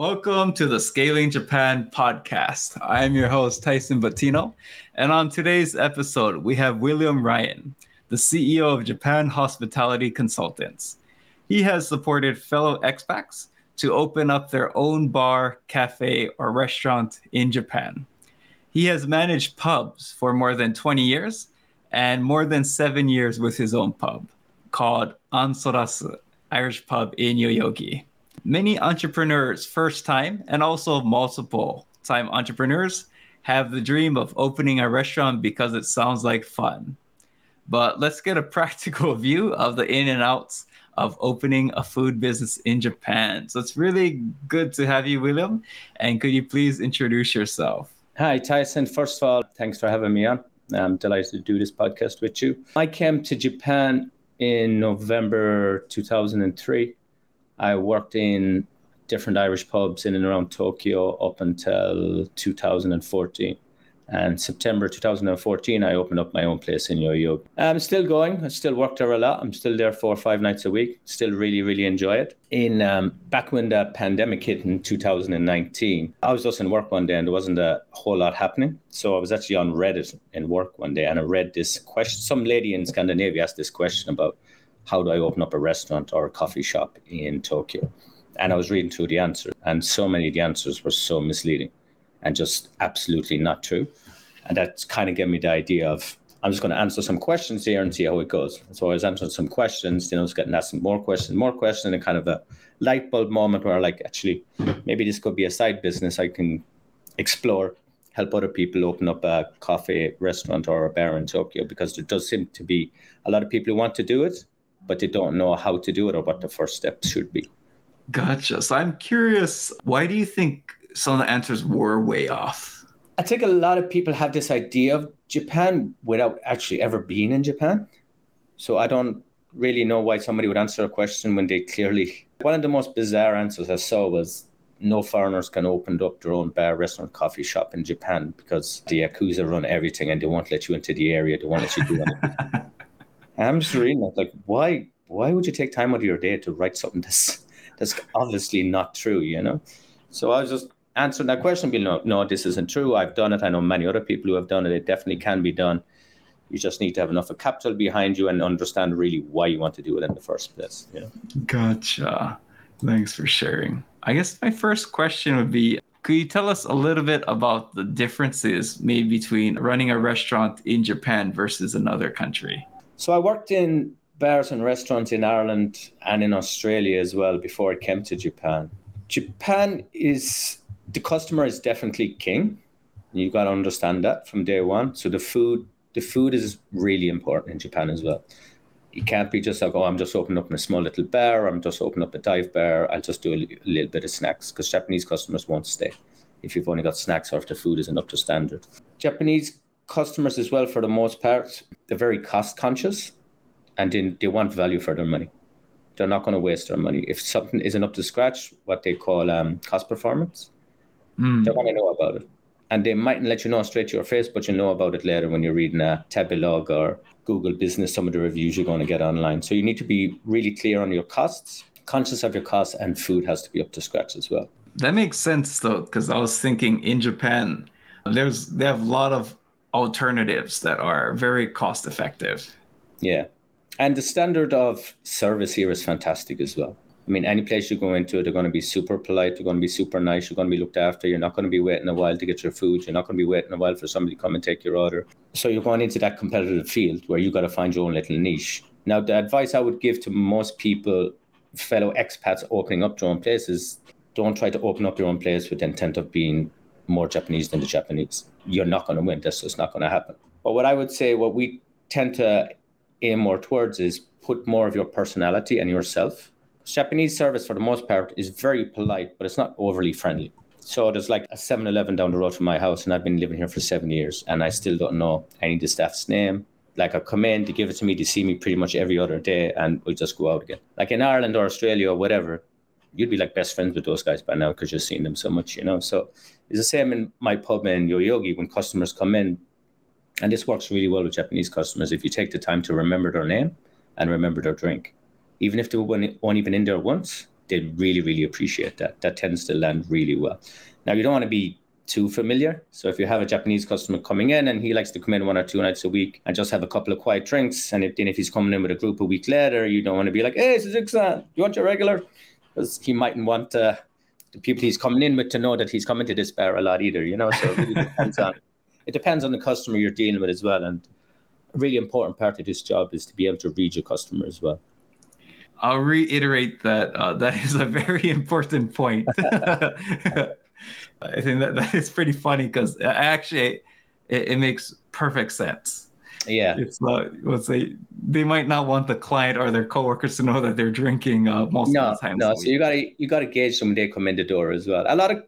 Welcome to the Scaling Japan podcast. I am your host, Tyson Batino. And on today's episode, we have William Ryan, the CEO of Japan Hospitality Consultants. He has supported fellow expats to open up their own bar, cafe, or restaurant in Japan. He has managed pubs for more than 20 years and more than seven years with his own pub called An Solas Irish Pub in Yoyogi many entrepreneurs, first time and also multiple time entrepreneurs, have the dream of opening a restaurant because it sounds like fun. But let's get a practical view of the in and outs of opening a food business in Japan. So it's really good to have you, William. And could you please introduce yourself? Hi, Tyson. First of all, thanks for having me on. I'm delighted to do this podcast with you. I came to Japan in November 2003 I worked in different Irish pubs in and around Tokyo up until 2014. And September 2014, I opened up my own place in Yoyogi. I'm still going. I still work there a lot. I'm still there four or five nights a week. Still really, really enjoy it. In um, back when the pandemic hit in 2019, I was just in work one day and there wasn't a whole lot happening. So I was actually on Reddit in work one day and I read this question. Some lady in Scandinavia asked this question about how do I open up a restaurant or a coffee shop in Tokyo? And I was reading through the answers, and so many of the answers were so misleading and just absolutely not true. And that kind of gave me the idea of I'm just going to answer some questions here and see how it goes. So I was answering some questions, you know, I was getting asked more questions, more questions, and kind of a light bulb moment where like actually maybe this could be a side business I can explore, help other people open up a coffee restaurant or a bar in Tokyo because there does seem to be a lot of people who want to do it, but they don't know how to do it or what the first steps should be. Gotcha. So I'm curious, why do you think some of the answers were way off? I think a lot of people have this idea of Japan without actually ever being in Japan. So I don't really know why somebody would answer a question when they clearly. One of the most bizarre answers I saw was no foreigners can open up their own bar, restaurant, coffee shop in Japan because the Yakuza run everything and they won't let you into the area. They won't let you do anything. I'm just reading like, why? Why would you take time out of your day to write something that's that's obviously not true? You know. So I was just answering that question. Being no, no, this isn't true. I've done it. I know many other people who have done it. It definitely can be done. You just need to have enough of capital behind you and understand really why you want to do it in the first place. Gotcha. Thanks for sharing. I guess my first question would be could you tell us a little bit about the differences maybe between running a restaurant in Japan versus another country? So I worked in bars and restaurants in Ireland and in Australia as well before I came to Japan. Japan is the customer is definitely king. You've got to understand that from day one. So the food, the food is really important in Japan as well. You can't be just like, oh, I'm just opening up a small little bar. I'm just opening up a dive bar. I'll just do a, a little bit of snacks because Japanese customers won't stay if you've only got snacks or if the food isn't up to standard. Japanese customers as well, for the most part, they're very cost conscious and they, they want value for their money. They're not going to waste their money. If something isn't up to scratch, what they call um, cost performance, mm. they want to know about it. And they mightn't let you know straight to your face, but you know about it later when you're reading a Tabelog or Google Business, some of the reviews you're going to get online. So you need to be really clear on your costs, conscious of your costs, and food has to be up to scratch as well. That makes sense though, because I was thinking in Japan, there's they have a lot of alternatives that are very cost effective. Yeah. And the standard of service here is fantastic as well. I mean, any place you go into, they're going to be super polite. They're going to be super nice. You're going to be looked after. You're not going to be waiting a while to get your food. You're not going to be waiting a while for somebody to come and take your order. So you're going into that competitive field where you've got to find your own little niche. Now, the advice I would give to most people, fellow expats opening up their own places, don't try to open up your own place with the intent of being more Japanese than the Japanese. You're not going to win. That's just not going to happen. But what I would say, what we tend to aim more towards is put more of your personality and yourself. Japanese service, for the most part, is very polite, but it's not overly friendly. So there's like a 7 Eleven down the road from my house, and I've been living here for seven years, and I still don't know any of the staff's name. Like I come in, they give it to me, they see me pretty much every other day, and we just go out again. Like in Ireland or Australia or whatever, you'd be like best friends with those guys by now because you've seen them so much, you know. So it's the same in my pub in Yoyogi when customers come in, and this works really well with Japanese customers. If you take the time to remember their name and remember their drink, even if they weren't, even in there once, they really, really appreciate that. That tends to land really well. Now, you don't want to be too familiar. So if you have a Japanese customer coming in and he likes to come in one or two nights a week and just have a couple of quiet drinks, and if, then if he's coming in with a group a week later, you don't want to be like, hey, Suzuki-san, you want your regular? Because he mightn't want uh, the people he's coming in with to know that he's coming to this bar a lot either, you know? So it really depends on, it depends on the customer you're dealing with as well. And a really important part of this job is to be able to read your customer as well. I'll reiterate that uh, that is a very important point. I think that, that is pretty funny because actually it, it, makes perfect sense. Yeah, it's not. Let's say they might not want the client or their coworkers to know that they're drinking uh, most no, of the time. No, so you gotta you gotta gauge them when they come in the door as well. A lot of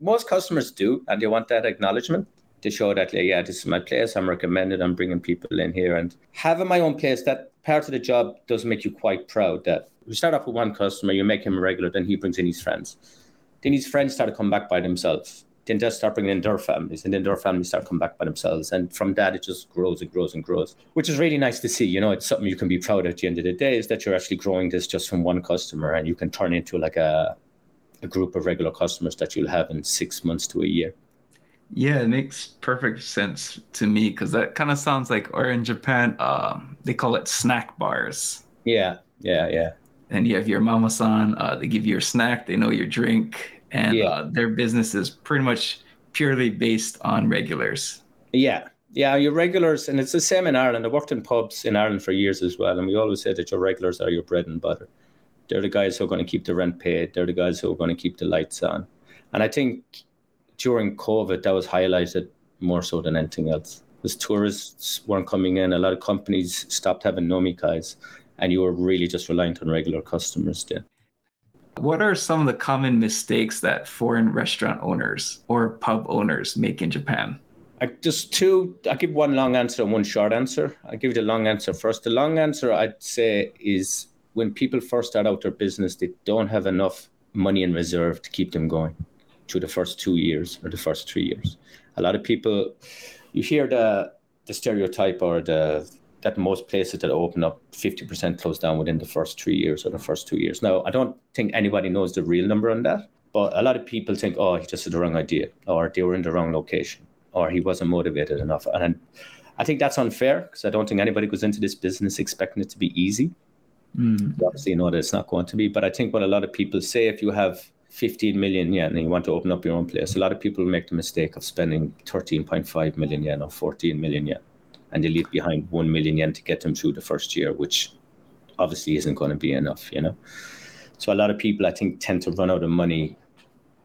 most customers do, and they want that acknowledgement to show that yeah, this is my place. I'm recommended. I'm bringing people in here, and having my own place. That part of the job does make you quite proud. That we start off with one customer, you make him a regular, then he brings in his friends then his friends start to come back by themselves. Then they start bringing in their families, and then their families start coming back by themselves. And from that, it just grows and grows and grows, which is really nice to see. You know, it's something you can be proud of at the end of the day is that you're actually growing this just from one customer, and you can turn into like a a group of regular customers that you'll have in six months to a year. Yeah, it makes perfect sense to me because that kind of sounds like, or in Japan, uh, they call it snack bars. Yeah, yeah, yeah and you have your mama-san. Uh, they give you your snack. They know your drink, and yeah. uh, their business is pretty much purely based on regulars. Yeah, yeah, your regulars, and it's the same in Ireland. I worked in pubs in Ireland for years as well, and we always say that your regulars are your bread and butter. They're the guys who are going to keep the rent paid. They're the guys who are going to keep the lights on. And I think during COVID, that was highlighted more so than anything else. Because tourists weren't coming in, a lot of companies stopped having nomikai and you were really just reliant on regular customers then. What are some of the common mistakes that foreign restaurant owners or pub owners make in Japan? I just two. I give one long answer and one short answer. I give you the long answer first. The long answer I'd say is when people first start out their business, they don't have enough money in reserve to keep them going through the first two years or the first three years. A lot of people, you hear the the stereotype or the that most places that open up 50% close down within the first three years or the first two years. Now, I don't think anybody knows the real number on that, but a lot of people think, oh, he just had the wrong idea, or they were in the wrong location, or he wasn't motivated enough. And I think that's unfair because I don't think anybody goes into this business expecting it to be easy. Mm. Obviously, you know that it's not going to be. But I think what a lot of people say, if you have 15 million yen and you want to open up your own place, a lot of people make the mistake of spending 13.5 million yen or 14 million yen and they leave behind 1 million yen to get them through the first year, which obviously isn't going to be enough, you know. So a lot of people, I think, tend to run out of money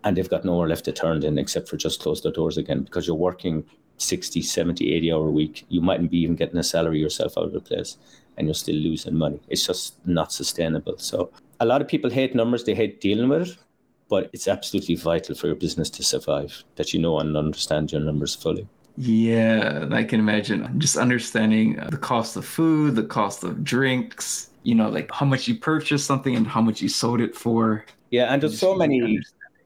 and they've got nowhere left to turn in except for just close their doors again because you're working 60, 70, 80 hour a week. You mightn't be even getting a salary yourself out of the place and you're still losing money. It's just not sustainable. So a lot of people hate numbers, they hate dealing with it, but it's absolutely vital for your business to survive that you know and understand your numbers fully. Yeah, I can imagine. Just understanding uh, the cost of food, the cost of drinks, you know, like how much you purchased something and how much you sold it for. Yeah, and there's so many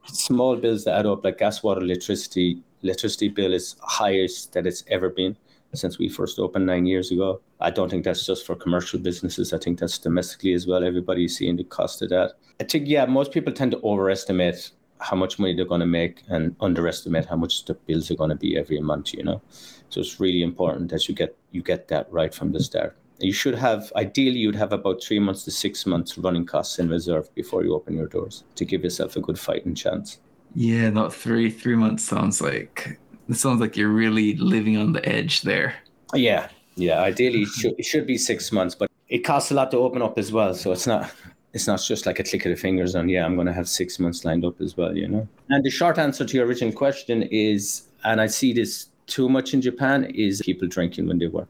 small bills that add up, like gas, water, electricity. Electricity bill is highest that it's ever been since we first opened nine years ago. I don't think that's just for commercial businesses. I think that's domestically as well. Everybody's seeing the cost of that. I think, yeah, most people tend to overestimate how much money they're going to make and underestimate how much the bills are going to be every month you know? So it's really important that you get you get that right from the start. You should have ideally you'd have about three months to six months running costs in reserve before you open your doors to give yourself a good fighting chance. Yeah not three three months sounds like it sounds like you're really living on the edge there. Yeah yeah ideally it should, it should be six months but it costs a lot to open up as well so it's not it's not just like a click of the fingers on yeah i'm going to have six months lined up as well you know? And the short answer to your original question is and i see this too much in japan is people drinking when they work.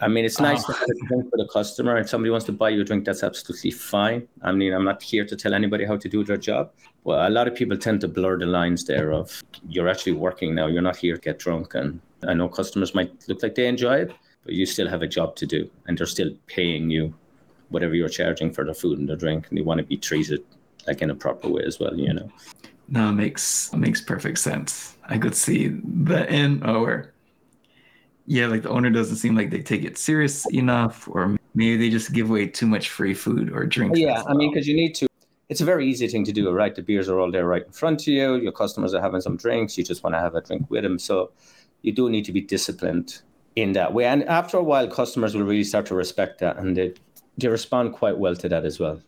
I mean it's nice oh. to ah. have a drink for the customer. If somebody wants to buy you a drink that's absolutely fine. I mean i'm not here to tell anybody how to do their job well a lot of people tend to blur the lines there of you're actually working now. You're not here to get drunk. And i know customers might look like they enjoy it but you still have a job to do and they're still paying you whatever you're charging for the food and the drink, and you want to be treated like in a proper way as well, you know. No, it makes it makes perfect sense. I could see the end oh, or yeah, like the owner doesn't seem like they take it serious enough, or maybe they just give away too much free food or drink. Oh, yeah, I mean, because you need to. it's a very easy thing to do, right? The beers are all there right in front of you. Your customers are having some drinks. You just want to have a drink with them. So you do need to be disciplined in that way. And after a while, customers will really start to respect that and they, they respond quite well to that as well,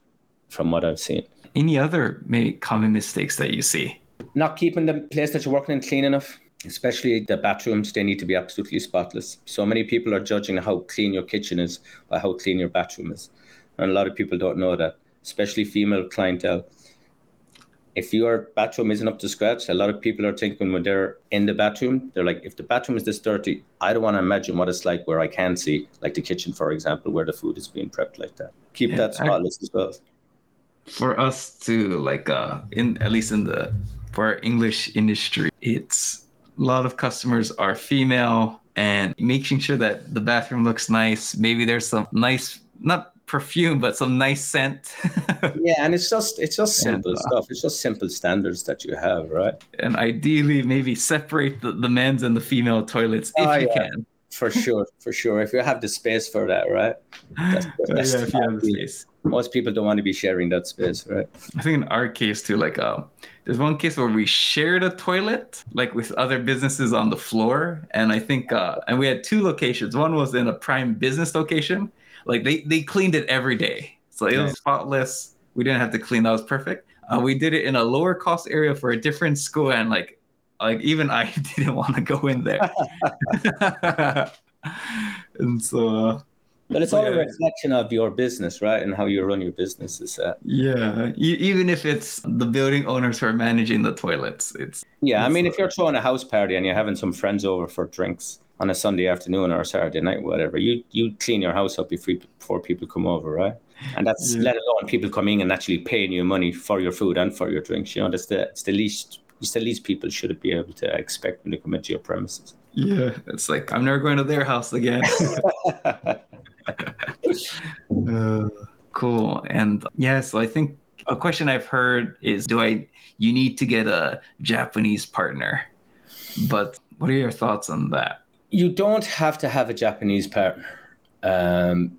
from what I've seen. Any other maybe common mistakes that you see? Not keeping the place that you're working in clean enough, especially the bathrooms, they need to be absolutely spotless. So many people are judging how clean your kitchen is by how clean your bathroom is. And a lot of people don't know that especially female clientele. If your bathroom isn't up to scratch, a lot of people are thinking when they're in the bathroom, they're like, if the bathroom is this dirty, I don't want to imagine what it's like where I can see, like the kitchen, for example, where the food is being prepped like that. Keep yeah, that spotless I, as well. For us too, like, uh, in at least in the for our English industry, it's a lot of customers are female and making sure that the bathroom looks nice. Maybe there's some nice, not perfume, but some nice scent. yeah, and it's just it's just simple and, uh, stuff. It's just simple standards that you have, right? And ideally, maybe separate the, the men's and the female toilets if oh, you yeah. can. For sure, for sure. If you have the space for that, right? That's, that's yeah, if you have the space. Most people don't want to be sharing that space, right? I think in our case too, like uh, there's one case where we shared a toilet, like with other businesses on the floor, and I think uh, and we had two locations. One was in a prime business location, like they they cleaned it every day, so it was spotless. We didn't have to clean. That was perfect. Uh, we did it in a lower cost area for a different school, and like like even I didn't want to go in there. and so. Uh, but it's all yeah. a reflection of your business, right, and how you run your business. Is that? Yeah, even if it's the building owners who are managing the toilets, it's. Yeah, it's I mean, if you're throwing a house party and you're having some friends over for drinks, on a Sunday afternoon or a Saturday night, whatever, you you clean your house up before before people come over, right? And that's yeah. let alone people coming and actually paying you money for your food and for your drinks. You know, that's the it's the least it's the least people should be able to expect when they come into your premises. Yeah, it's like I'm never going to their house again. uh, cool. And yeah, so I think a question I've heard is, do I you need to get a Japanese partner? But what are your thoughts on that? You don't have to have a Japanese partner. Um,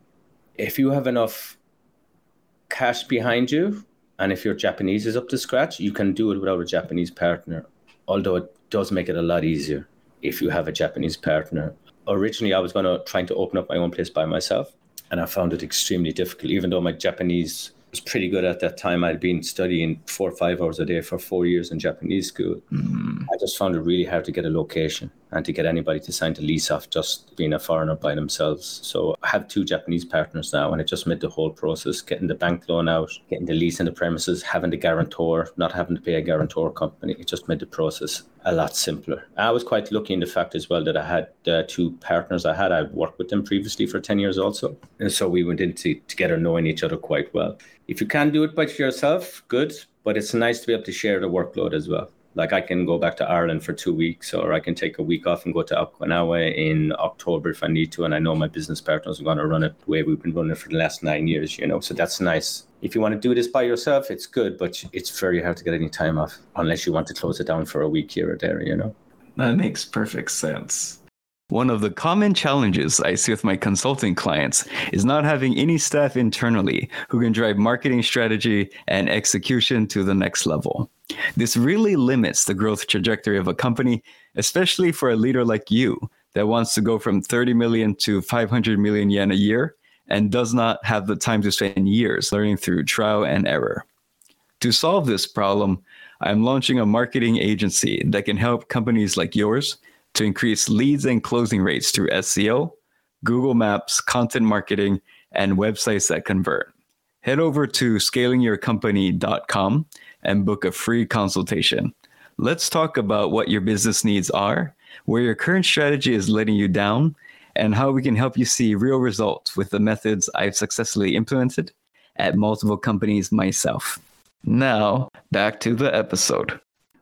if you have enough cash behind you, and if your Japanese is up to scratch, you can do it without a Japanese partner. Although it does make it a lot easier if you have a Japanese partner. Originally, I was going to trying to open up my own place by myself, and I found it extremely difficult. Even though my Japanese was pretty good at that time. I'd been studying four or five hours a day for four years in Japanese school. Mm. I just found it really hard to get a location and to get anybody to sign the lease off just being a foreigner by themselves. So I have two Japanese partners now, and it just made the whole process getting the bank loan out, getting the lease in the premises, having the guarantor, not having to pay a guarantor company. It just made the process a lot simpler. I was quite lucky in the fact as well that I had uh, two partners I had. I'd worked with them previously for 10 years also. And so we went into together knowing each other quite well. If you can do it by yourself, good, but it's nice to be able to share the workload as well. Like I can go back to Ireland for two weeks, or I can take a week off and go to Okinawa in October if I need to. And I know my business partners are going to run it the way we've been running it for the last nine years, you know. So that's nice. If you want to do this by yourself, it's good, but it's very hard to get any time off unless you want to close it down for a week here or there, you know. That makes perfect sense. One of the common challenges I see with my consulting clients is not having any staff internally who can drive marketing strategy and execution to the next level. This really limits the growth trajectory of a company, especially for a leader like you that wants to go from 30 million to 500 million yen a year and does not have the time to spend years learning through trial and error. To solve this problem, I'm launching a marketing agency that can help companies like yours to increase leads and closing rates through SEO, Google Maps, content marketing, and websites that convert. Head over to scalingyourcompany.com and book a free consultation. Let's talk about what your business needs are, where your current strategy is letting you down, and how we can help you see real results with the methods I've successfully implemented at multiple companies myself. Now, back to the episode.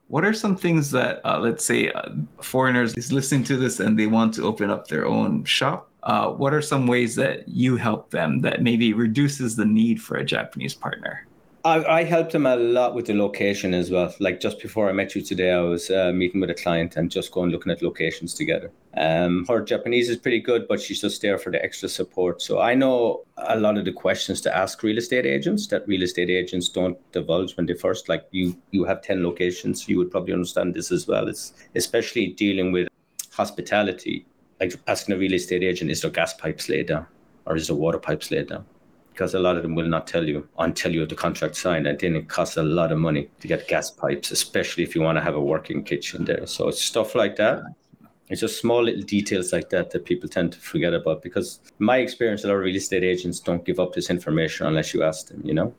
What are some things that, uh, let's say, uh, foreigners is listening to this and they want to open up their own shop? Uh, what are some ways that you help them that maybe reduces the need for a Japanese partner? I, I helped them a lot with the location as well. Like just before I met you today, I was uh, meeting with a client and just going looking at locations together. Um, her Japanese is pretty good, but she's just there for the extra support. So I know a lot of the questions to ask real estate agents that real estate agents don't divulge when they first. Like you, you have ten locations. You would probably understand this as well. It's especially dealing with hospitality. Like asking a real estate agent, is there gas pipes laid down, or is there water pipes laid down? Because a lot of them will not tell you until you have the contract signed. And then it costs a lot of money to get gas pipes, especially if you want to have a working kitchen there. So it's stuff like that. It's just small little details like that that people tend to forget about because my experience, a lot of real estate agents don't give up this information unless you ask them, you know?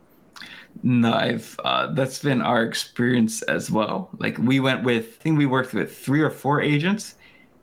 No, I've uh, that's been our experience as well. Like we went with, I think we worked with three or four agents,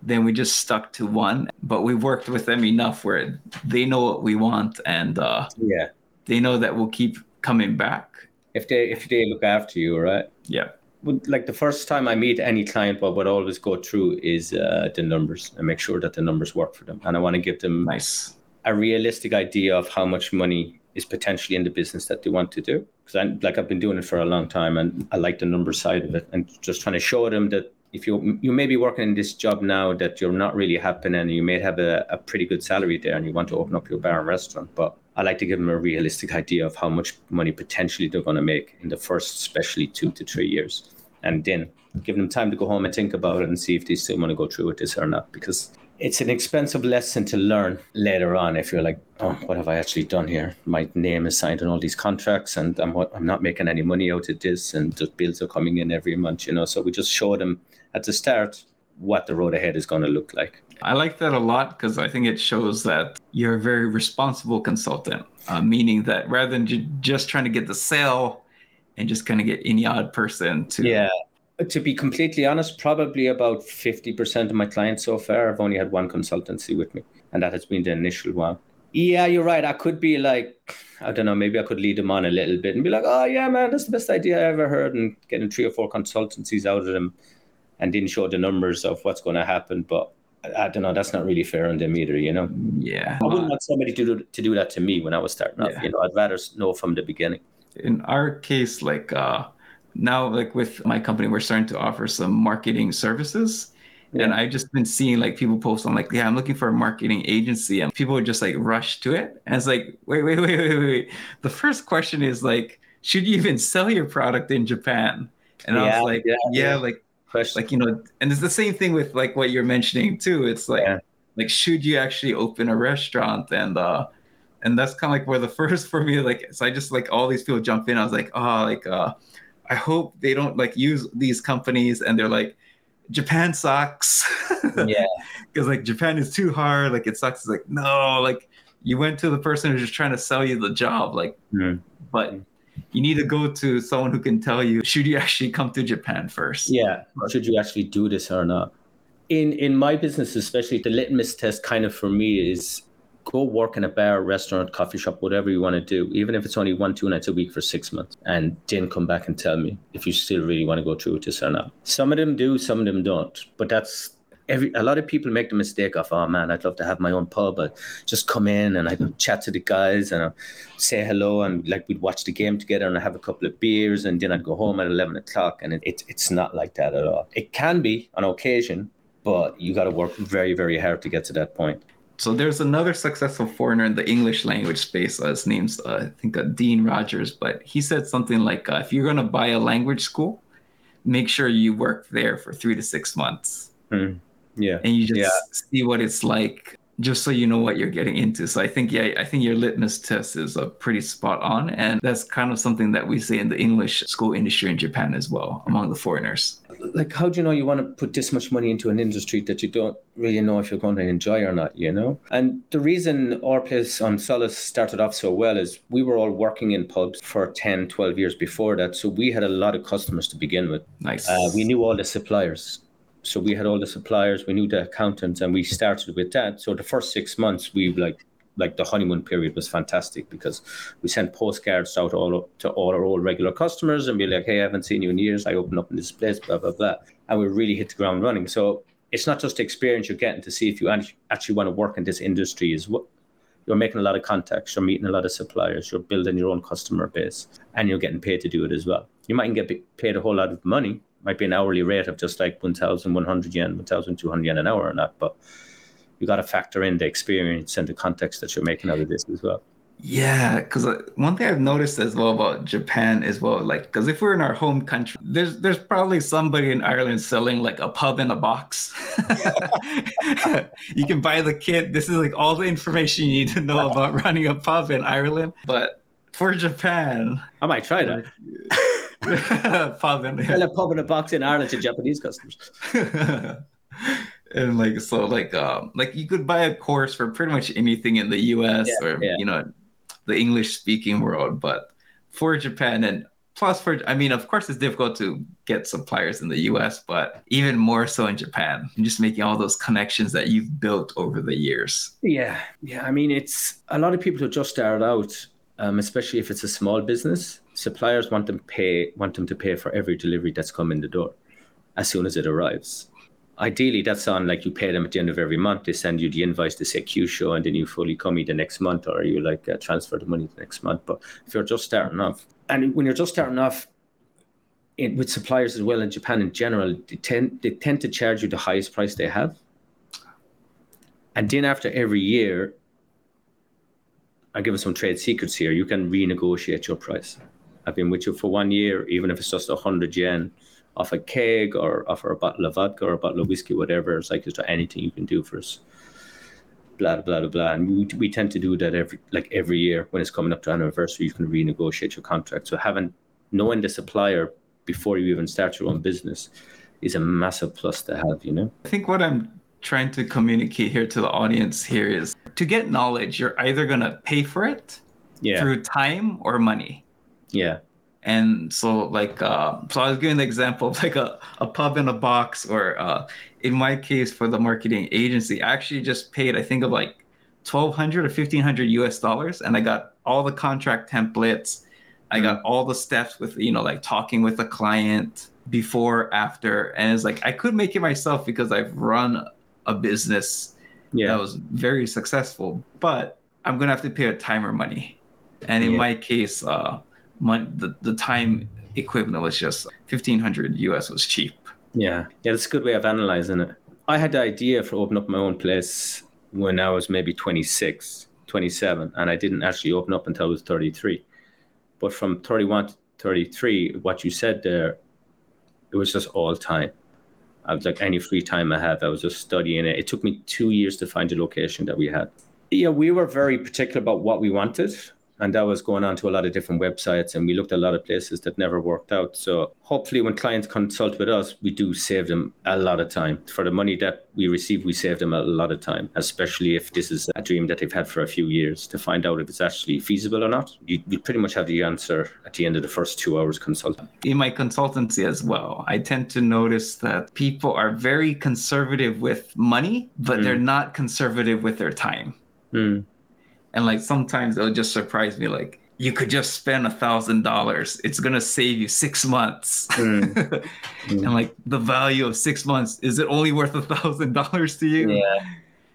then we just stuck to one. But we've worked with them enough where they know what we want and uh, yeah, they know that we'll keep coming back. If they if they look after you, right? Yeah. Like the first time I meet any client, what would always go through is uh, the numbers and make sure that the numbers work for them. And I want to give them nice a realistic idea of how much money is potentially in the business that they want to do. Because I like I've been doing it for a long time, and I like the number side of it, and just trying to show them that if you you may be working in this job now that you're not really happy and you may have a, a pretty good salary there and you want to open up your bar and restaurant but i like to give them a realistic idea of how much money potentially they're going to make in the first especially two to three years. And then give them time to go home and think about it and see if they still want to go through with this or not because it's an expensive lesson to learn later on if you're like oh what have i actually done here? My name is signed on all these contracts and i'm, I'm not making any money out of this and the bills are coming in every month you know? So we just show them at the start what the road ahead is going to look like. I like that a lot because I think it shows that you're a very responsible consultant, uh, meaning that rather than ju- just trying to get the sale and just kind of get any odd person to. Yeah. To be completely honest, probably about 50% of my clients so far I've only had one consultancy with me, and that has been the initial one. Yeah, you're right. I could be like, I don't know, maybe I could lead them on a little bit and be like, oh, yeah, man, that's the best idea I ever heard, and getting three or four consultancies out of them and didn't show the numbers of what's going to happen. But I, I, don't know. That's not really fair on them either, you know. Yeah, I wouldn't want somebody to do to do that to me when I was starting yeah. You know, I'd rather know from the beginning. In our case, like uh, now, like with my company, we're starting to offer some marketing services. Yeah. And I've just been seeing like people post on like, yeah, I'm looking for a marketing agency, and people would just like rush to it. And it's like, wait, wait, wait, wait, wait. The first question is like, should you even sell your product in Japan? And yeah, I was like, yeah, yeah, like like you know and it's the same thing with like what you're mentioning too. It's like yeah. like should you actually open a restaurant? And uh and that's kind of like where the first for me like so i just like all these people jump in. I was like oh like uh i hope they don't like use these companies. And they're like japan sucks. Yeah. Because like japan is too hard. Like it sucks. It's like no like you went to the person who's just trying to sell you the job like mm. but you need to go to someone who can tell you should you actually come to Japan first. Yeah, should you actually do this or not? In in my business, especially the litmus test, kind of for me is go work in a bar, restaurant, coffee shop, whatever you want to do, even if it's only one two nights a week for six months, and then come back and tell me if you still really want to go through with this or not. Some of them do, some of them don't, but that's every a lot of people make the mistake of oh man i'd love to have my own pub but just come in and i'd chat to the guys and I'd say hello and like we'd watch the game together and i have a couple of beers and then i'd go home at 11 o'clock and it, it, it's not like that at all it can be on occasion but you got to work very very hard to get to that point so there's another successful foreigner in the English language space. Uh, his name's uh, I think uh, Dean Rogers, but he said something like, uh, "If you're going to buy a language school, make sure you work there for three to six months." Mm yeah. And you just yeah. see what it's like just so you know what you're getting into. So i think yeah i think your litmus test is a pretty spot on and that's kind of something that we see in the english school industry in japan as well among the foreigners. Like how do you know you want to put this much money into an industry that you don't really know if you're going to enjoy or not you know? And the reason our place An Solas started off so well is we were all working in pubs for 10 12 years before that so we had a lot of customers to begin with. Nice. Uh, we knew all the suppliers so we had all the suppliers, we knew the accountants, and we started with that. So the first six months, we like like the honeymoon period was fantastic because we sent postcards out all to all our old regular customers and be like, hey, I haven't seen you in years. I opened up in this place, blah blah blah, and we really hit the ground running. So it's not just the experience you're getting to see if you actually want to work in this industry is what you're making a lot of contacts, you're meeting a lot of suppliers, you're building your own customer base, and you're getting paid to do it as well. You mightn't get paid a whole lot of money, might be an hourly rate of just like 1,100 yen, 1,200 yen an hour or not, but you got to factor in the experience and the context that you're making out of this as well. Yeah, because uh, one thing I've noticed as well about Japan as well, like, because if we're in our home country, there's there's probably somebody in Ireland selling like a pub in a box. you can buy the kit. This is like all the information you need to know about running a pub in Ireland. But for Japan, I might try that. Pub in, yeah. a pub in a box in Ireland to Japanese customers. and like so, like um, like you could buy a course for pretty much anything in the U.S. Yeah, or yeah. you know the English speaking world, but for Japan and plus for I mean, of course, it's difficult to get suppliers in the U.S., but even more so in Japan. just making all those connections that you've built over the years. Yeah, yeah. I mean, it's a lot of people who just started out, um, especially if it's a small business. Suppliers want them pay want them to pay for every delivery that's come in the door as soon as it arrives. Ideally that's on like you pay them at the end of every month. They send you the invoice to seikyusho and then you furikomi the next month or you like uh, transfer the money the next month. But if you're just starting off and when you're just starting off in, with suppliers as well in japan in general they tend they tend to charge you the highest price they have. And then after every year i'll give you some trade secrets here you can renegotiate your price i've been with you for one year even if it's just 100 yen off a keg or off a bottle of vodka or a bottle of whiskey, whatever. It's like, is there anything you can do for us? Blah blah blah blah. And we, we tend to do that every like every year when it's coming up to anniversary. You can renegotiate your contract. So having knowing the supplier before you even start your own business is a massive plus to have. You know. I think what I'm trying to communicate here to the audience here is to get knowledge. You're either gonna pay for it yeah. through time or money. Yeah. And so, like, uh, so I was giving the example of like a, a pub in a box, or uh, in my case for the marketing agency, I actually just paid, I think, of like 1200 or 1500 US dollars. And I got all the contract templates. I got mm-hmm. all the steps with, you know, like talking with the client before, after. And it's like, I could make it myself because I've run a business yeah. that was very successful, but I'm going to have to pay a timer money. And in yeah. my case, uh, money, the, the time equivalent was just 1500 US was cheap. Yeah. Yeah, that's a good way of analyzing it. I had the idea for opening up my own place when I was maybe 26, 27, and I didn't actually open up until I was 33. But from 31 to 33, what you said there, it was just all time. I was like any free time I have, I was just studying it. It took me two years to find the location that we had. Yeah, we were very particular about what we wanted and that was going on to a lot of different websites and we looked at a lot of places that never worked out. So hopefully when clients consult with us we do save them a lot of time. For the money that we receive we save them a lot of time especially if this is a dream that they've had for a few years. To find out if it's actually feasible or not you, you pretty much have the answer at the end of the first two hours consulting. In my consultancy as well i tend to notice that people are very conservative with money but mm. they're not conservative with their time. Mm and like sometimes it'll just surprise me like you could just spend a thousand dollars. It's gonna save you six months. Mm. and like the value of six months is it only worth a thousand dollars to you? Yeah.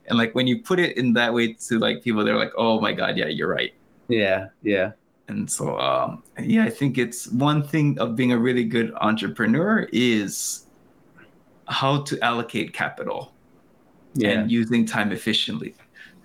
And like when you put it in that way to like people they're like oh my god yeah you're right. Yeah yeah. And so um yeah i think it's one thing of being a really good entrepreneur is how to allocate capital yeah. and using time efficiently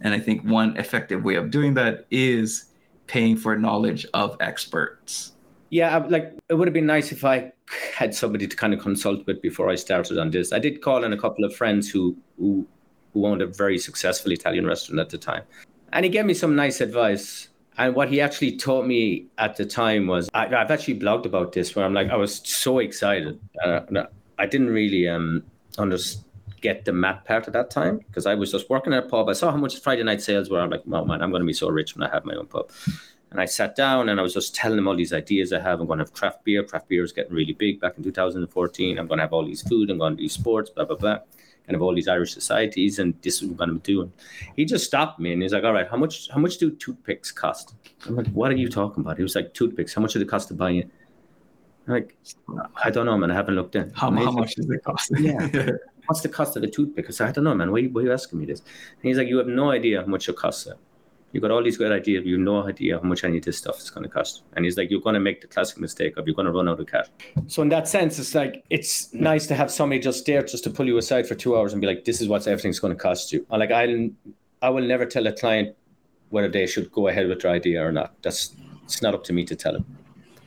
and I think one effective way of doing that is paying for knowledge of experts. Yeah, like it would have been nice if I had somebody to kind of consult with before I started on this. I did call in a couple of friends who who who owned a very successful Italian restaurant at the time, and he gave me some nice advice. And what he actually taught me at the time was I, have actually blogged about this, where I'm like I was so excited. Uh, I didn't really um, understand get the map part at that time because I was just working at a pub. I saw how much Friday night sales were. I'm like, oh man, I'm going to be so rich when I have my own pub. And I sat down and I was just telling them all these ideas I have. I'm going to have craft beer. Craft beer is getting really big back in 2014. I'm going to have all these food. I'm going to do sports, blah, blah, blah. Kind of all these Irish societies, and this is what I'm going to be doing. He just stopped me and he's like, "All right, how much? How much do toothpicks cost?" I'm like, "What are you talking about?" He was like, "Toothpicks. How much do they cost to buy it?" I'm like, I don't know, man. I haven't looked in. How, how much does it cost? Yeah. what's the cost of the toothpick? I said, I don't know, man. Why, why are you asking me this? And he's like, you have no idea how much it costs. You got all these great ideas, but you have no idea how much any of this stuff is going to cost. And he's like, you're going to make the classic mistake of you're going to run out of cash. So in that sense, it's like it's nice to have somebody just there just to pull you aside for two hours and be like, this is what everything's going to cost you. Like I, I will never tell a client whether they should go ahead with their idea or not. That's it's not up to me to tell them.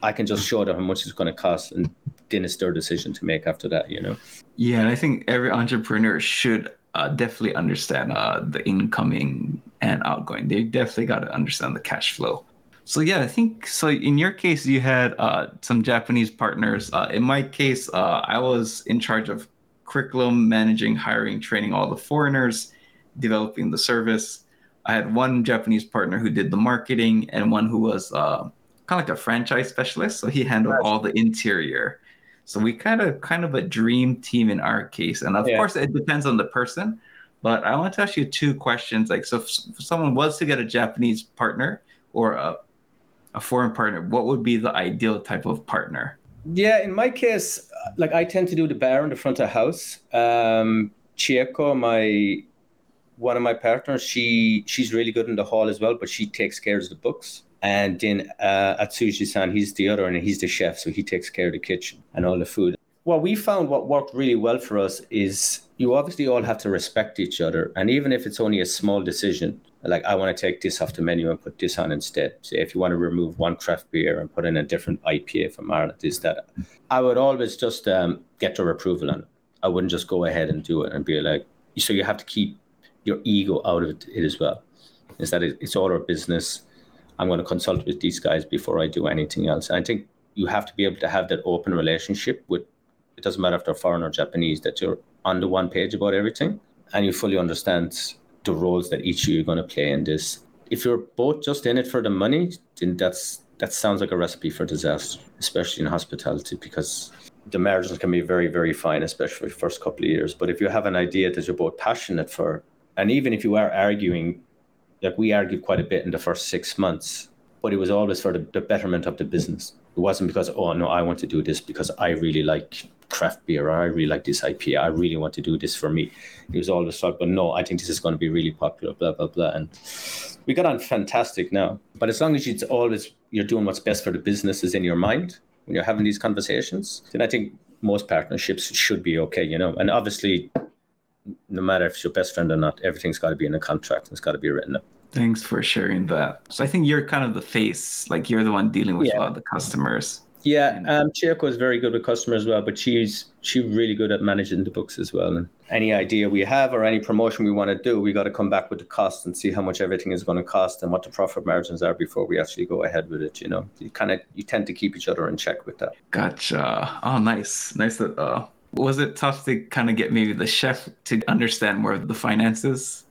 I can just show them how much it's going to cost, and it's decision to make after that. You know. Yeah, and I think every entrepreneur should uh, definitely understand uh, the incoming and outgoing. They definitely got to understand the cash flow. So yeah, I think so. In your case, you had uh, some Japanese partners. Uh, in my case, uh, I was in charge of curriculum, managing, hiring, training all the foreigners, developing the service. I had one Japanese partner who did the marketing, and one who was uh, kind of like a franchise specialist. So he handled all the interior. So we kind of kind of a dream team in our case, and of yeah. course it depends on the person. But I want to ask you two questions. Like, so if, someone was to get a Japanese partner or a, a foreign partner, what would be the ideal type of partner? Yeah, in my case, like I tend to do the bar in the front of the house. Um, Chieko, my one of my partners, she she's really good in the hall as well, but she takes care of the books. And then uh, Atsushi-san, he's the other, and he's the chef, so he takes care of the kitchen and all the food. What we found, what worked really well for us, is you obviously all have to respect each other, and even if it's only a small decision, like I want to take this off the menu and put this on instead. Say if you want to remove one craft beer and put in a different IPA from Ireland, this that, I would always just um, get their approval on it. I wouldn't just go ahead and do it and be like, so you have to keep your ego out of it as well. Is that it's all our business I'm going to consult with these guys before I do anything else. And I think you have to be able to have that open relationship with, it doesn't matter if they're foreign or Japanese, that you're on the one page about everything and you fully understand the roles that each of you are going to play in this. If you're both just in it for the money, then that's that sounds like a recipe for disaster, especially in hospitality, because the margins can be very, very fine, especially for the first couple of years. But if you have an idea that you're both passionate for, and even if you are arguing like we argued quite a bit in the first six months, but it was always for the, the betterment of the business. It wasn't because, oh no, I want to do this because I really like craft beer or I really like this IPA. I really want to do this for me. It was always thought, but no, I think this is going to be really popular, blah, blah, blah. And we got on fantastic now. But as long as it's always you're doing what's best for the businesses in your mind when you're having these conversations, then I think most partnerships should be okay, you know. And obviously no matter if it's your best friend or not, everything's got to be in a contract. It's got to be written up. Thanks for sharing that. So I think you're kind of the face, like you're the one dealing with yeah. a lot of the customers. Yeah, um, Chieko is very good with customers as well, but she's she's really good at managing the books as well. And any idea we have or any promotion we want to do, we got to come back with the cost and see how much everything is going to cost and what the profit margins are before we actually go ahead with it. You know, you kind of you tend to keep each other in check with that. Gotcha. Oh, nice, nice that uh, was it tough to kind of get maybe the chef to understand more of the finances?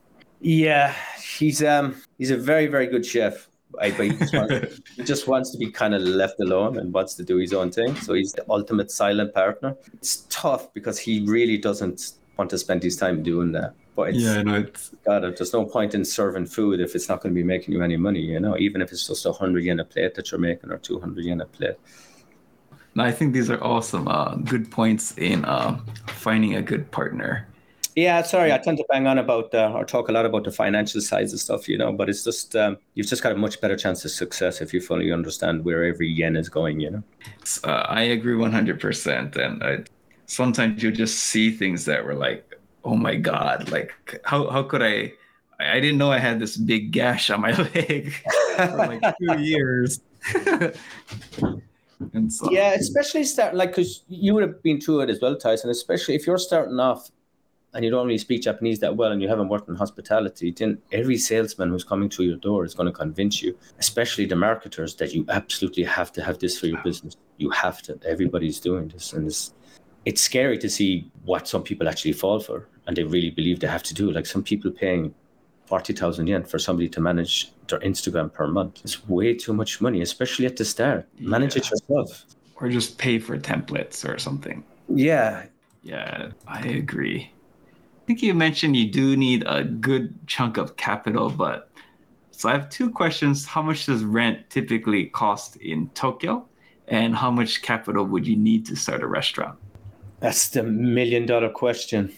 Yeah, he's um he's a very very good chef. but he just, wants, he just wants to be kind of left alone and wants to do his own thing. So he's the ultimate silent partner. It's tough because he really doesn't want to spend his time doing that. But it's, yeah, no, it's God, there's no point in serving food if it's not going to be making you any money. You know, even if it's just a hundred yen a plate that you're making or two hundred yen a plate. I think these are awesome, uh, good points in uh, finding a good partner. Yeah, sorry, I tend to bang on about uh, or talk a lot about the financial sides and stuff, you know, but it's just um, you've just got a much better chance of success if you fully understand where every yen is going, you know. Uh, I agree one hundred percent, and I, sometimes you just see things that were like, oh my god, like how how could I? I didn't know I had this big gash on my leg for like two years. And so, yeah, especially start like because you would have been through it as well, Tyson. Especially if you're starting off and you don't really speak Japanese that well and you haven't worked in hospitality, then every salesman who's coming through your door is going to convince you, especially the marketers, that you absolutely have to have this for your business. You have to. Everybody's doing this, and it's it's scary to see what some people actually fall for, and they really believe they have to do. Like some people paying forty thousand yen for somebody to manage their Instagram per month. It's way too much money, especially at the start. Manage yeah. it yourself. Or just pay for templates or something. Yeah. Yeah, I agree. Think you mentioned you do need a good chunk of capital, but so I have two questions. How much does rent typically cost in Tokyo? And how much capital would you need to start a restaurant? That's the million dollar question.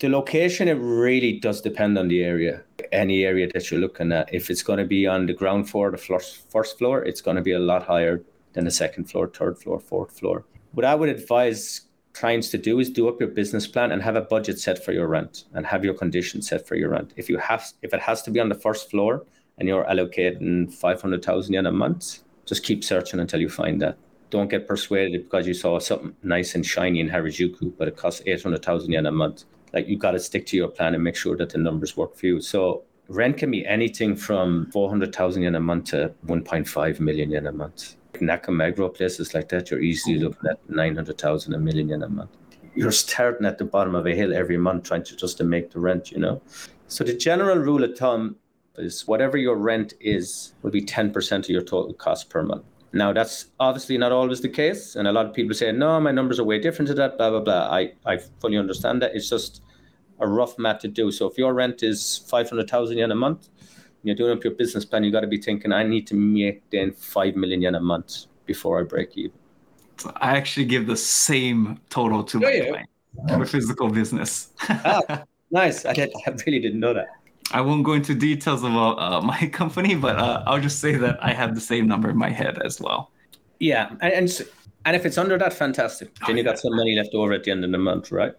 The location, it really does depend on the area any area that you're looking at. If it's going to be on the ground floor, the first floor, it's going to be a lot higher than the second floor, third floor, fourth floor. What I would advise clients to do is do up your business plan and have a budget set for your rent and have your conditions set for your rent. If you have, if it has to be on the first floor and you're allocating 500,000 yen a month, just keep searching until you find that. Don't get persuaded because you saw something nice and shiny in Harajuku, but it costs 800,000 yen a month. Like you got to stick to your plan and make sure that the numbers work for you. So rent can be anything from 400,000 yen a month to 1.5 million yen a month. Nakameguro places like that, you're easily oh. looking at 900,000, a million yen a month. You're starting at the bottom of a hill every month trying to just to make the rent, you know? So the general rule of thumb is whatever your rent is will be 10% of your total cost per month. Now that's obviously not always the case. And a lot of people say, no, my numbers are way different to that, blah, blah, blah. I, I fully understand that. It's just a rough math to do. So if your rent is 500,000 yen a month, you're doing up your business plan, you got to be thinking, I need to make then 5 million yen a month before I break even. So I actually give the same total to my yeah. client physical business. ah, nice. I, did, I really didn't know that. I won't go into details about uh, my company, but uh, I'll just say that I have the same number in my head as well. Yeah, and and, and if it's under that, fantastic. Then oh, you got some money left over at the end of the month, right?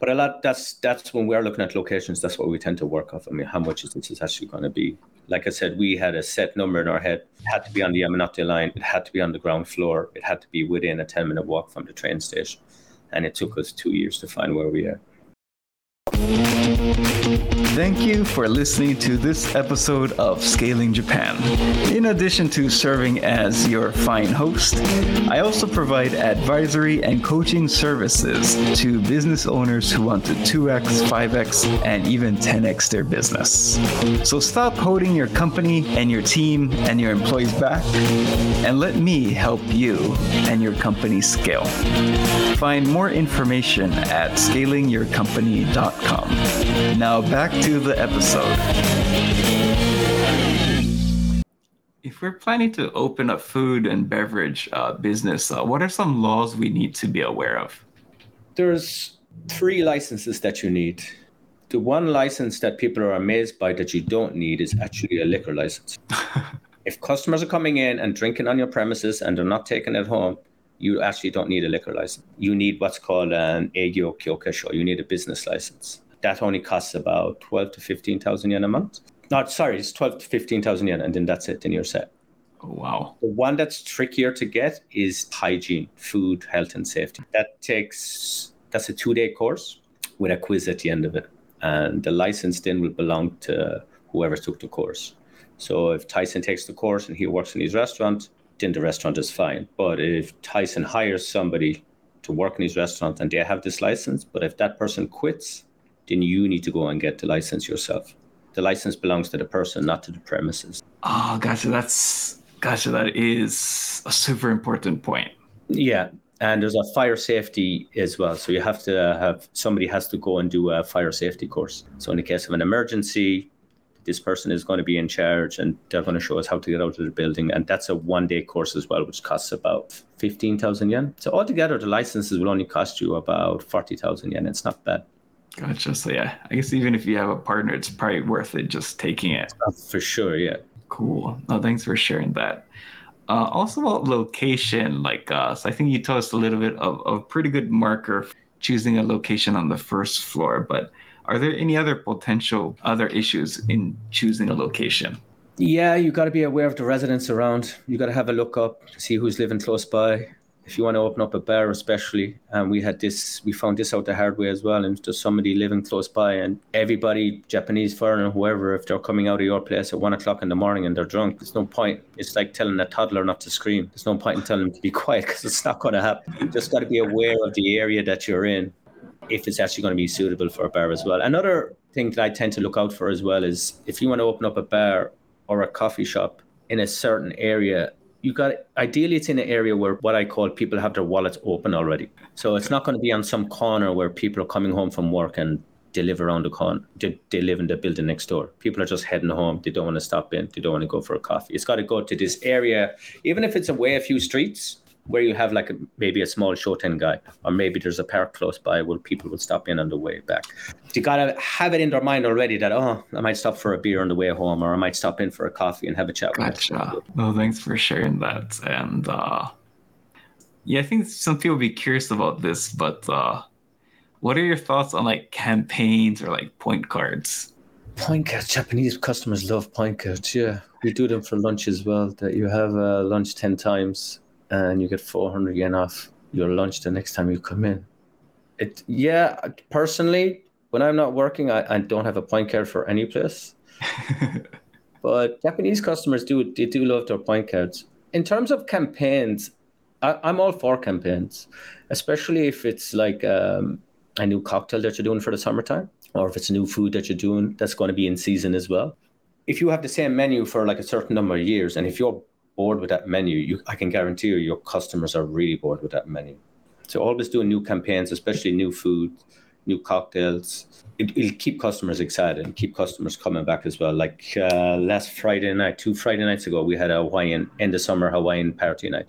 But a lot that's that's when we're looking at locations. That's what we tend to work off. I mean, how much is this is actually going to be? Like I said, we had a set number in our head. It had to be on the Yamanote line. It had to be on the ground floor. It had to be within a ten minute walk from the train station. And it took us two years to find where we are. Thank you for listening to this episode of Scaling Japan. In addition to serving as your fine host, I also provide advisory and coaching services to business owners who want to 2x, 5x, and even 10x their business. So stop holding your company and your team and your employees back and let me help you and your company scale. Find more information at scalingyourcompany.com. Now back to the episode. If we're planning to open a food and beverage uh, business, uh, what are some laws we need to be aware of? There's three licenses that you need. The one license that people are amazed by that you don't need is actually a liquor license. if customers are coming in and drinking on your premises and they're not taking it home, you actually don't need a liquor license. You need what's called an Eigyo Kyokasho. You need a business license that only costs about 12 to 15,000 yen a month. Not sorry, it's 12 to 15,000 yen, and then that's it, then you're set. Oh, wow. The one that's trickier to get is hygiene, food, health, and safety. That takes, that's a two day course with a quiz at the end of it. And the license then will belong to whoever took the course. So if Tyson takes the course and he works in his restaurant, then the restaurant is fine. But if Tyson hires somebody to work in his restaurant and they have this license, but if that person quits, then you need to go and get the license yourself. The license belongs to the person, not to the premises. Oh, gotcha. That's gotcha. That is a super important point. Yeah, and there's a fire safety as well. So you have to have somebody has to go and do a fire safety course. So in the case of an emergency, this person is going to be in charge and they're going to show us how to get out of the building. And that's a one day course as well, which costs about 15,000 yen. So altogether, the licenses will only cost you about 40,000 yen. It's not bad. Gotcha. So yeah, I guess even if you have a partner, it's probably worth it just taking it. For sure, yeah. Cool. No, thanks for sharing that. Uh, also about location, like uh, so I think you told us a little bit of a pretty good marker choosing a location on the first floor. But are there any other potential other issues in choosing a location? Yeah, you got to be aware of the residents around. You got to have a look up, see who's living close by if you want to open up a bar, especially, and um, we had this, we found this out the hard way as well. And just somebody living close by, and everybody, Japanese foreigner, whoever, if they're coming out of your place at one o'clock in the morning and they're drunk, there's no point. It's like telling a toddler not to scream. There's no point in telling them to be quiet because it's not going to happen. You just got to be aware of the area that you're in, if it's actually going to be suitable for a bar as well. Another thing that I tend to look out for as well is if you want to open up a bar or a coffee shop in a certain area you got ideally it's in an area where what I call people have their wallets open already. So it's not going to be on some corner where people are coming home from work and they live around the corner. They, they live in the building next door. People are just heading home. They don't want to stop in. They don't want to go for a coffee. It's got to go to this area, even if it's away a few streets. Where you have like a, maybe a small shotengai, or maybe there's a park close by where people will stop in on the way back. You gotta have it in their mind already that oh, I might stop for a beer on the way home, or I might stop in for a coffee and have a chat. Gotcha. Well, thanks for sharing that. And uh, yeah, I think some people be curious about this, but uh, what are your thoughts on like campaigns or like point cards? Point cards, Japanese customers love point cards. Yeah, we do them for lunch as well. That you have uh, lunch ten times and you get 400 yen off your lunch the next time you come in. It yeah, personally, when I'm not working, I, I don't have a point card for any place. but Japanese customers do they do love their point cards. In terms of campaigns, I, am all for campaigns, especially if it's like um, a new cocktail that you're doing for the summertime, or if it's a new food that you're doing that's going to be in season as well. If you have the same menu for like a certain number of years, and if you're bored with that menu, you I can guarantee you your customers are really bored with that menu. So always doing new campaigns, especially new food, new cocktails. It, will keep customers excited and keep customers coming back as well. Like uh, last Friday night, two Friday nights ago, we had a Hawaiian end of summer Hawaiian party night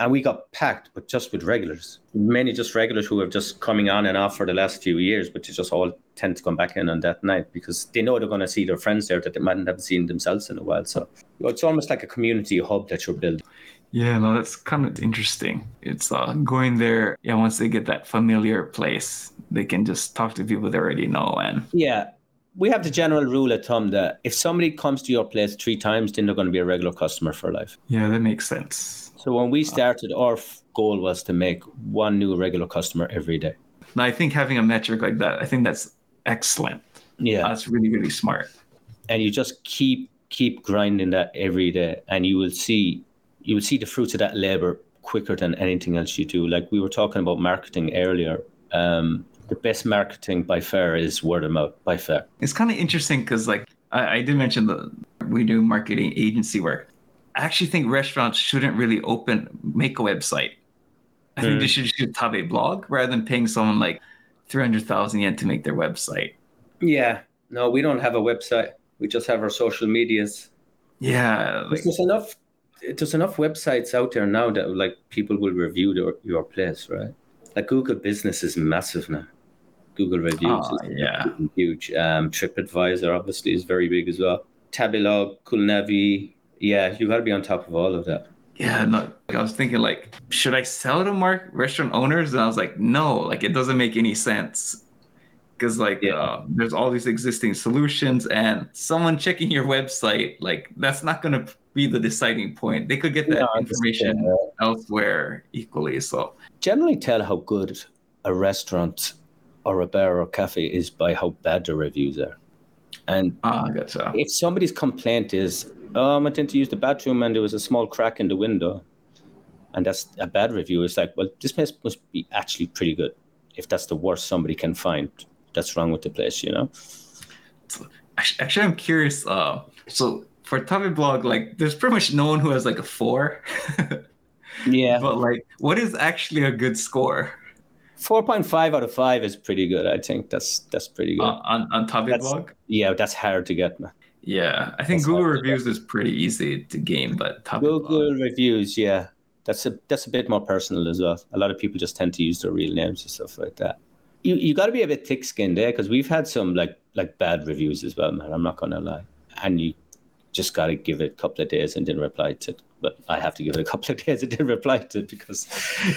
and we got packed, but just with regulars. Many just regulars who have just coming on and off for the last few years, but they just all tend to come back in on that night because they know they're going to see their friends there that they mightn't have seen themselves in a while. So it's almost like a community hub that you're building. Yeah, no, that's kind of interesting. It's uh, going there. Yeah, once they get that familiar place, they can just talk to people they already know. And yeah, we have the general rule of thumb that if somebody comes to your place three times, then they're going to be a regular customer for life. Yeah, that makes sense. So when we started, our goal was to make one new regular customer every day. Now, I think having a metric like that, I think that's excellent. Yeah, that's really really smart. And you just keep keep grinding that every day, and you will see you will see the fruits of that labor quicker than anything else you do. Like we were talking about marketing earlier. Um, the best marketing by far is word of mouth by far. It's kind of interesting because like I, I did mention that we do marketing agency work. I actually think restaurants shouldn't really open make a website. I think mm. they should just have a blog rather than paying someone like three hundred thousand yen to make their website. Yeah, no, we don't have a website. We just have our social medias. Yeah, like, there's enough. There's enough websites out there now that like people will review the, your place, right? Like Google Business is massive now. Google Reviews oh, is yeah. huge. Um, TripAdvisor obviously is very big as well. Tabelog, Gurunavi, yeah, you got to be on top of all of that. Yeah, no, like I was thinking like, should I sell to mark restaurant owners? And I was like, no, like it doesn't make any sense because like yeah. uh, there's all these existing solutions, and someone checking your website, like that's not gonna be the deciding point. They could get that information elsewhere equally. So generally, tell how good a restaurant or a bar or cafe is by how bad the reviews are. And ah, gotcha. if somebody's complaint is um, I tend to use the bathroom and there was a small crack in the window. And that's a bad review. It's like, well, this place must be actually pretty good. If that's the worst somebody can find, that's wrong with the place, you know? Actually, I'm curious. Uh, so for Tabelog, like, there's pretty much no one who has like a four. yeah. But like, what is actually a good score? 4.5 out of 5 is pretty good i think that's that's pretty good uh, on on Tabelog yeah that's hard to get man yeah, I think that's Google reviews is pretty easy to game, but Google reviews, yeah, that's a that's a bit more personal as well. A lot of people just tend to use their real names and stuff like that. You you got to be a bit thick-skinned eh? there because we've had some like like bad reviews as well, man. I'm not gonna lie, and you just got to give it a couple of days and then reply to it. But I have to give it a couple of days and then reply to it because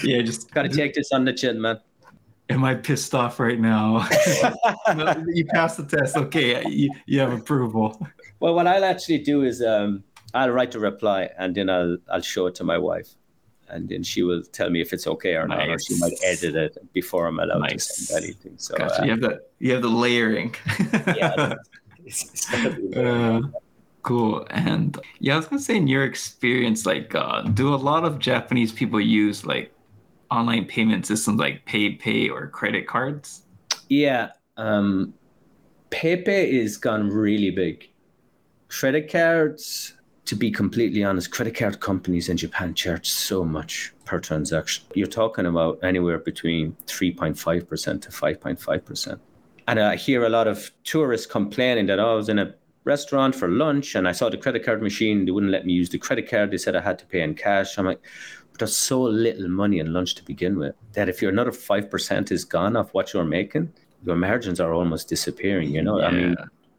yeah, just got to take this on the chin, man am I pissed off right now? you passed the test. Okay, you, you have approval. Well, what I'll actually do is um, I'll write a reply and then I'll I'll show it to my wife, and then she will tell me if it's okay or nice. not, or she might edit it before I'm allowed nice. to send anything. So gotcha. uh, you have the you have the layering. yeah. It's, it's uh, cool. And yeah, I was gonna say in your experience, like, uh, do a lot of Japanese people use like online payment systems like PayPay or credit cards? Yeah, um, PayPay is gone really big. Credit cards, to be completely honest, credit card companies in Japan charge so much per transaction. You're talking about anywhere between 3.5% to 5.5%. And I hear a lot of tourists complaining that oh, I was in a restaurant for lunch and I saw the credit card machine. They wouldn't let me use the credit card. They said I had to pay in cash. I'm like, but there's so little money in lunch to begin with that if you're another 5% is gone off what you're making, your margins are almost disappearing. You know, yeah. I mean,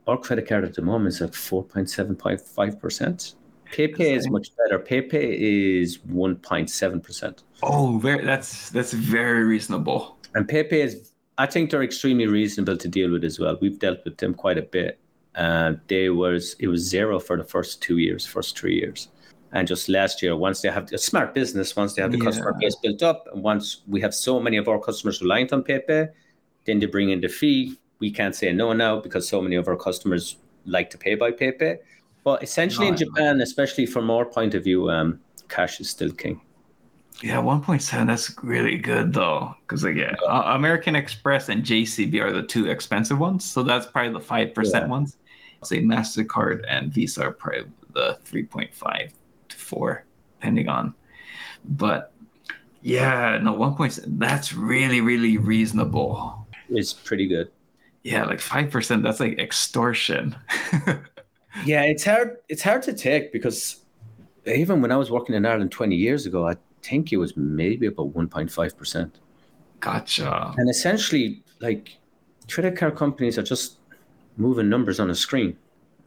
our credit card at the moment is at 4.75%. PayPay is much better. PayPay is 1.7%. Oh, very, that's that's very reasonable. And PayPay is, I think they're extremely reasonable to deal with as well. We've dealt with them quite a bit. And they was it was zero for the first two years, first three years. And just last year, once they have a smart business, once they have the yeah. customer base built up, and once we have so many of our customers reliant on PayPay, then they bring in the fee. We can't say no now because so many of our customers like to pay by PayPay. But essentially, no, in Japan, especially from our point of view, um, cash is still king. Yeah, 1.7, that's really good though. Because, like, yeah, uh, American Express and JCB are the two expensive ones. So that's probably the 5% ones. I'll say MasterCard and Visa are probably the 3.5 to 4, depending on. But yeah, no, 1.7, that's really, really reasonable. It's pretty good. Yeah, like 5%, that's like extortion. yeah, it's hard. It's hard to take because even when I was working in Ireland 20 years ago, I think it was maybe about 1.5%. Gotcha. And essentially, like credit card companies are just moving numbers on a screen.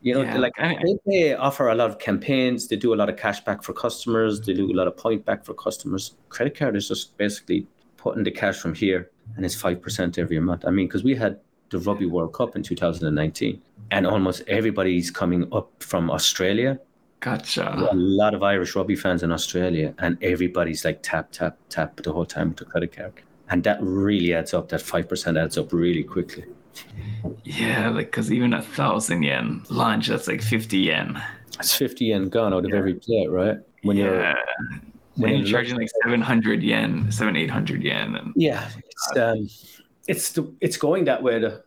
You know, yeah, like they, they offer a lot of campaigns, they do a lot of cash back for customers, they do a lot of point back for customers. Credit card is just basically putting the cash from here and it's 5% every month. I mean, because we had the Rugby World Cup in 2019 and almost everybody's coming up from Australia Gotcha. A lot of Irish rugby fans in Australia, and everybody's like tap, tap, tap the whole time with the credit card. And that really adds up. That 5% adds up really quickly. Yeah, like, because even a thousand yen lunch, that's like 50 yen. It's 50 yen gone out of yeah. every plate, right? When yeah. you're. When you're charging like 700 yen, 7, 800 yen. And, yeah. It's, um, it's, the, it's going that way. To,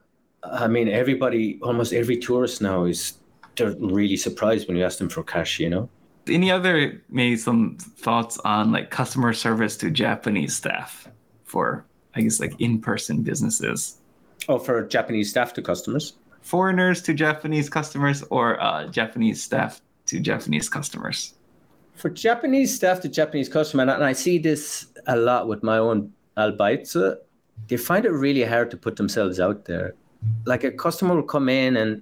I mean, everybody, almost every tourist now is they're really surprised when you ask them for cash, you know? Any other maybe some thoughts on like customer service to Japanese staff for I guess like in-person businesses? Oh, for Japanese staff to customers? Foreigners to Japanese customers or uh, Japanese staff to Japanese customers? For Japanese staff to Japanese customer, and I see this a lot with my own albaitsu, they find it really hard to put themselves out there. Like a customer will come in and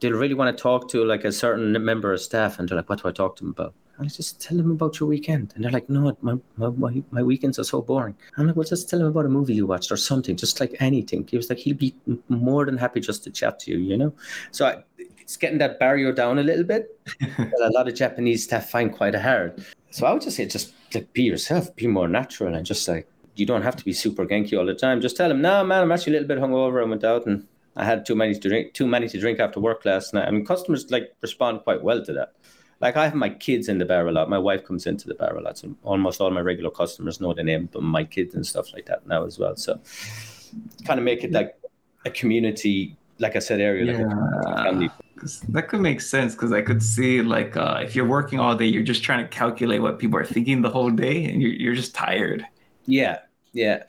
they'll really want to talk to like a certain member of staff and they're like, what do I talk to them about? I just tell them about your weekend. And they're like, no, my, my, my weekends are so boring. I'm like, well, just tell him about a movie you watched or something, just like anything. He was like, he'll be more than happy just to chat to you, you know? So I, it's getting that barrier down a little bit a lot of Japanese staff find quite hard. So I would just say, just like be yourself, be more natural and just like, you don't have to be super genki all the time. Just tell him, no, man, I'm actually a little bit hungover I went out and I had too many to drink, too many to drink after work last night. I mean, customers like respond quite well to that. Like I have my kids in the bar a lot. My wife comes into the bar a lot. So almost all my regular customers know the name but my kids and stuff like that now as well. So kind of make it like a community, like I said earlier, yeah. like family. That could make sense because I could see like uh, if you're working all day, you're just trying to calculate what people are thinking the whole day, and you're you're just tired. Yeah, yeah.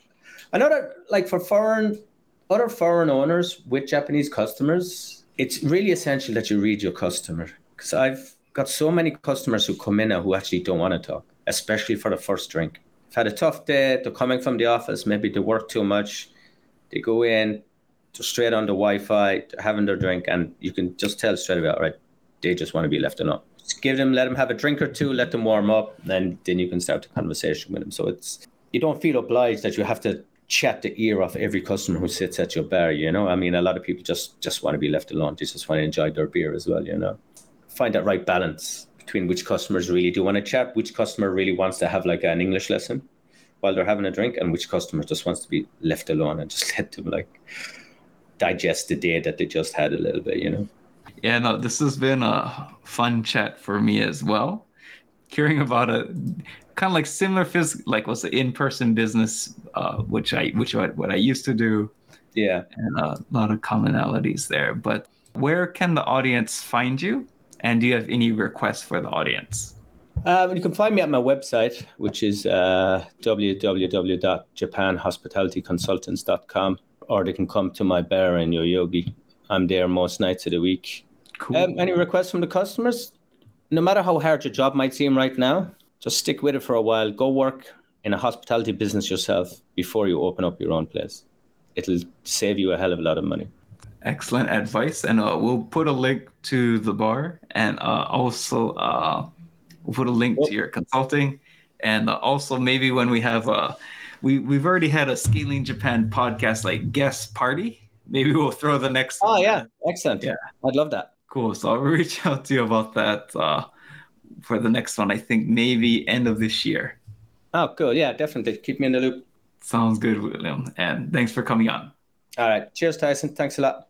Another like for foreign other foreign owners with Japanese customers, it's really essential that you read your customer. Because I've got so many customers who come in now who actually don't want to talk, especially for the first drink. I've had a tough day, they're coming from the office, maybe they work too much. They go in, they're straight on the Wi Fi, they're having their drink, and you can just tell straight away, all right, they just want to be left alone. Just give them, let them have a drink or two, let them warm up, and then you can start the conversation with them. So it's you don't feel obliged that you have to chat the ear off every customer who sits at your bar. You know, I mean, a lot of people just just want to be left alone. They just want to enjoy their beer as well. You know, find that right balance between which customers really do want to chat, which customer really wants to have like an English lesson while they're having a drink, and which customer just wants to be left alone and just let them like digest the day that they just had a little bit. You know. Yeah, no, this has been a fun chat for me as well. Hearing about a kind of like similar phys- like what's the in-person business uh, which i which what, what i used to do yeah and a lot of commonalities there but where can the audience find you and do you have any requests for the audience uh, you can find me at my website, which is uh, www.japanhospitalityconsultants.com, or they can come to my bar in Yoyogi. I'm there most nights of the week. Cool. Um, any requests from the customers? No matter how hard your job might seem right now, just stick with it for a while. Go work in a hospitality business yourself before you open up your own place. It'll save you a hell of a lot of money. Excellent advice, and uh, we'll put a link to the bar, and uh, also uh, we'll put a link to your consulting, and uh, also maybe when we have a uh, we we've already had a Scaling Japan podcast like guest party. Maybe we'll throw the next. Oh yeah, excellent. Yeah, I'd love that. Cool. So I'll reach out to you about that uh, for the next one. I think maybe end of this year. Oh, cool. Yeah, definitely. Keep me in the loop. Sounds good, William. And thanks for coming on. All right. Cheers, Tyson. Thanks a lot.